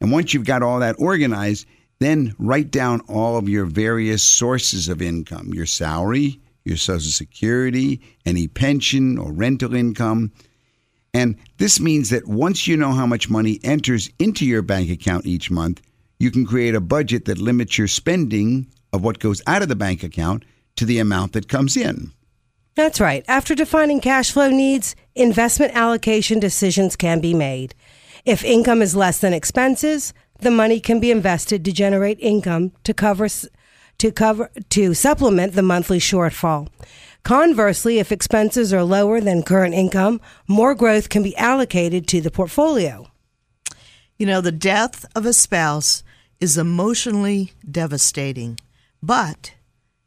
And once you've got all that organized, then write down all of your various sources of income your salary, your Social Security, any pension or rental income. And this means that once you know how much money enters into your bank account each month, you can create a budget that limits your spending of what goes out of the bank account to the amount that comes in. That's right. After defining cash flow needs, investment allocation decisions can be made. If income is less than expenses, the money can be invested to generate income to cover to cover to supplement the monthly shortfall. Conversely, if expenses are lower than current income, more growth can be allocated to the portfolio. You know, the death of a spouse is emotionally devastating, but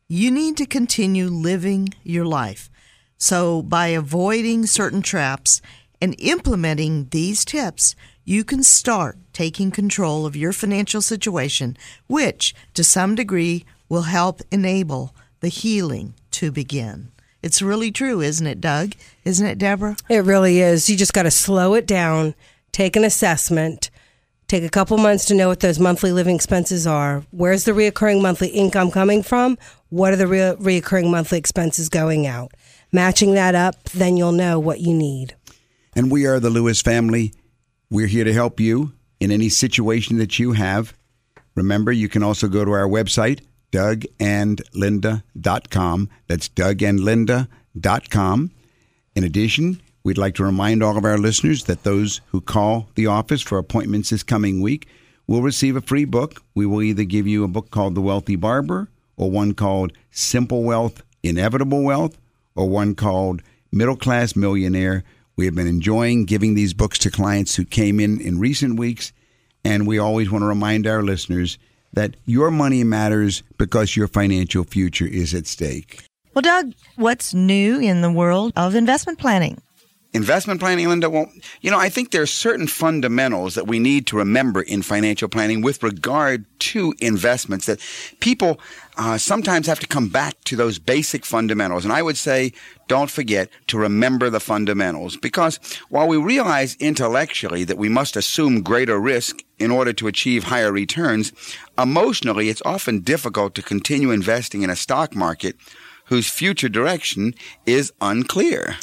you need to continue living your life. So, by avoiding certain traps and implementing these tips, you can start taking control of your financial situation, which to some degree will help enable the healing to begin. It's really true, isn't it, Doug? Isn't it, Deborah? It really is. You just got to slow it down, take an assessment, take a couple months to know what those monthly living expenses are. Where's the reoccurring monthly income coming from? What are the re- reoccurring monthly expenses going out? Matching that up, then you'll know what you need. And we are the Lewis family. We're here to help you in any situation that you have. Remember, you can also go to our website, dougandlinda.com. That's dougandlinda.com. In addition, we'd like to remind all of our listeners that those who call the office for appointments this coming week will receive a free book. We will either give you a book called The Wealthy Barber or one called Simple Wealth, Inevitable Wealth, or one called Middle Class Millionaire. We have been enjoying giving these books to clients who came in in recent weeks, and we always want to remind our listeners that your money matters because your financial future is at stake. Well, Doug, what's new in the world of investment planning? Investment planning, Linda, well, you know, I think there are certain fundamentals that we need to remember in financial planning with regard to investments that people uh, sometimes have to come back to those basic fundamentals. And I would say, don't forget to remember the fundamentals because while we realize intellectually that we must assume greater risk in order to achieve higher returns, emotionally, it's often difficult to continue investing in a stock market whose future direction is unclear.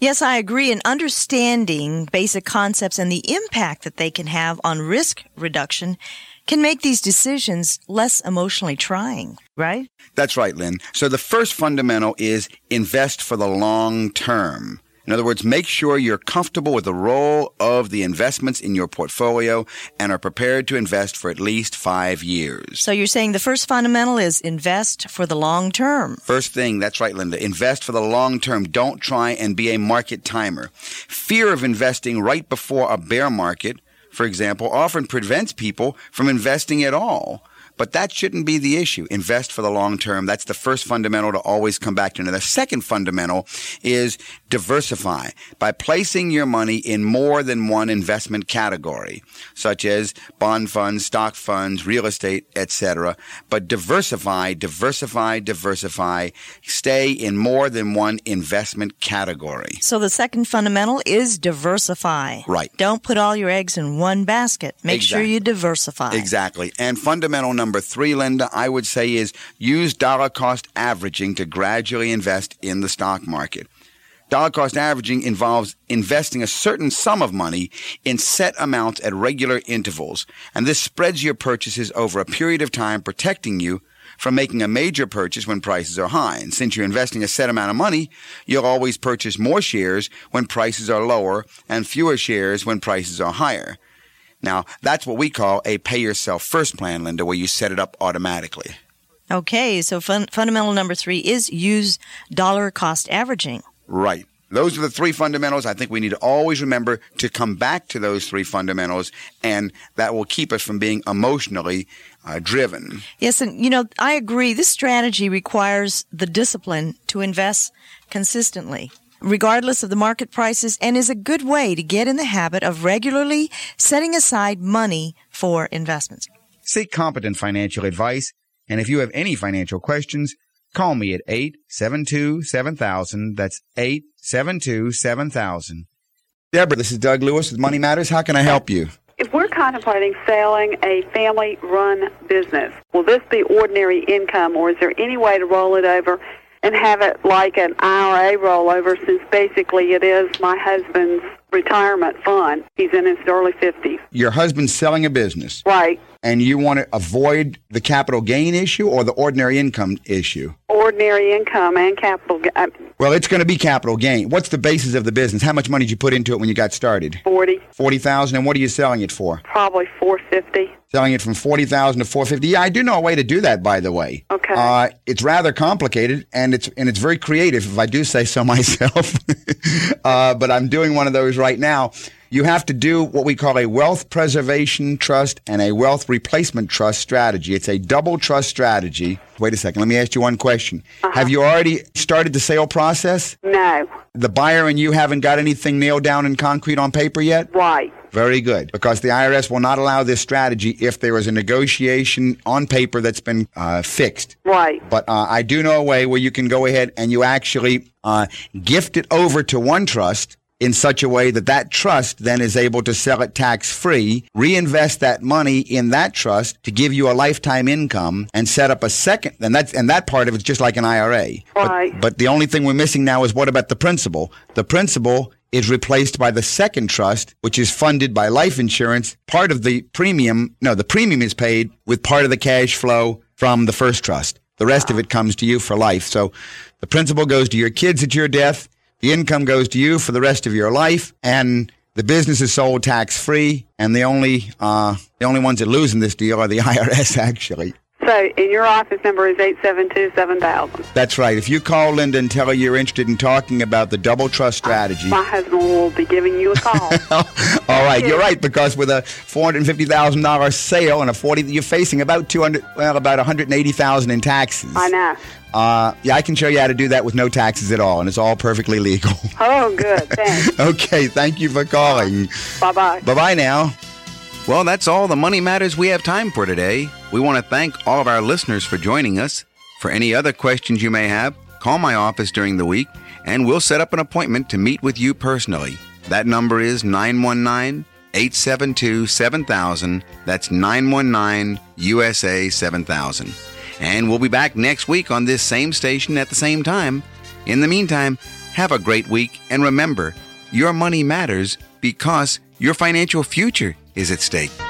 Yes, I agree. And understanding basic concepts and the impact that they can have on risk reduction can make these decisions less emotionally trying, right? That's right, Lynn. So the first fundamental is invest for the long term. In other words, make sure you're comfortable with the role of the investments in your portfolio and are prepared to invest for at least five years. So you're saying the first fundamental is invest for the long term. First thing, that's right, Linda. Invest for the long term. Don't try and be a market timer. Fear of investing right before a bear market, for example, often prevents people from investing at all. But that shouldn't be the issue. Invest for the long term. That's the first fundamental to always come back to. Now, the second fundamental is diversify by placing your money in more than one investment category, such as bond funds, stock funds, real estate, etc. But diversify, diversify, diversify. Stay in more than one investment category. So the second fundamental is diversify. Right. Don't put all your eggs in one basket. Make Exactly. sure you diversify. Exactly. And fundamental number three, Linda, I would say is use dollar cost averaging to gradually invest in the stock market. Dollar cost averaging involves investing a certain sum of money in set amounts at regular intervals, and this spreads your purchases over a period of time, protecting you from making a major purchase when prices are high. And since you're investing a set amount of money, you'll always purchase more shares when prices are lower and fewer shares when prices are higher. Now, that's what we call a pay yourself first plan, Linda, where you set it up automatically. Okay, so fun- fundamental number three is use dollar cost averaging. Right. Those are the three fundamentals. I think we need to always remember to come back to those three fundamentals, and that will keep us from being emotionally uh, driven. Yes, and you know, I agree. This strategy requires the discipline to invest consistently, regardless of the market prices, and is a good way to get in the habit of regularly setting aside money for investments. Seek competent financial advice, and if you have any financial questions, call me at 872 7000. That's 872 7000. Deborah, this is Doug Lewis with Money Matters. How can I help you? If we're contemplating selling a family run business, will this be ordinary income or is there any way to roll it over and have it like an IRA rollover since basically it is my husband's retirement fund? He's in his early 50s. Your husband's selling a business, Right. And you want to avoid the capital gain issue or the ordinary income issue? Ordinary income and capital ga- uh, Well, it's going to be capital gain. What's the basis of the business? How much money did you put into it when you got started? 40, 40,000 and what are you selling it for? probably 450. Selling it from 40,000 to 450. Yeah, I do know a way to do that by the way. Okay. Uh, it's rather complicated and it's and it's very creative if I do say so myself. uh, but I'm doing one of those right now. You have to do what we call a wealth preservation trust and a wealth replacement trust strategy. It's a double trust strategy. Wait a second. Let me ask you one question. Have you already started the sale process? No. The buyer and you haven't got anything nailed down in concrete on paper yet? Right. Very good. Because the IRS will not allow this strategy if there is a negotiation on paper that's been uh, fixed. Right. But uh, I do know a way where you can go ahead and you actually uh, gift it over to one trust in such a way that that trust then is able to sell it tax free, reinvest that money in that trust to give you a lifetime income and set up a second. And that's, and that part of it's just like an IRA. Right. But, but the only thing we're missing now is what about the principal? The principal is replaced by the second trust, which is funded by life insurance. Part of the premium, no, the premium is paid with part of the cash flow from the first trust. The rest of it comes to you for life. So the principal goes to your kids at your death. The income goes to you for the rest of your life, and the business is sold tax free. And the only uh, the only ones that lose in this deal are the IRS, actually. So, and your office number is 872-7000. That's right. If you call Linda and tell her you're interested in talking about the double trust strategy. My husband will be giving you a call. All right, you're right because with a four hundred fifty thousand dollars sale and a forty, you're facing about two hundred, well, about one hundred eighty thousand in taxes. I know. Uh, yeah, I can show you how to do that with no taxes at all, and it's all perfectly legal. Oh, good. Thanks. okay, thank you for calling. Bye-bye. Bye bye now. Well, that's all the money matters we have time for today. We want to thank all of our listeners for joining us. For any other questions you may have, call my office during the week and we'll set up an appointment to meet with you personally. That number is 919 872 7000. That's 919 USA 7000. And we'll be back next week on this same station at the same time. In the meantime, have a great week and remember, your money matters because your financial future is at stake.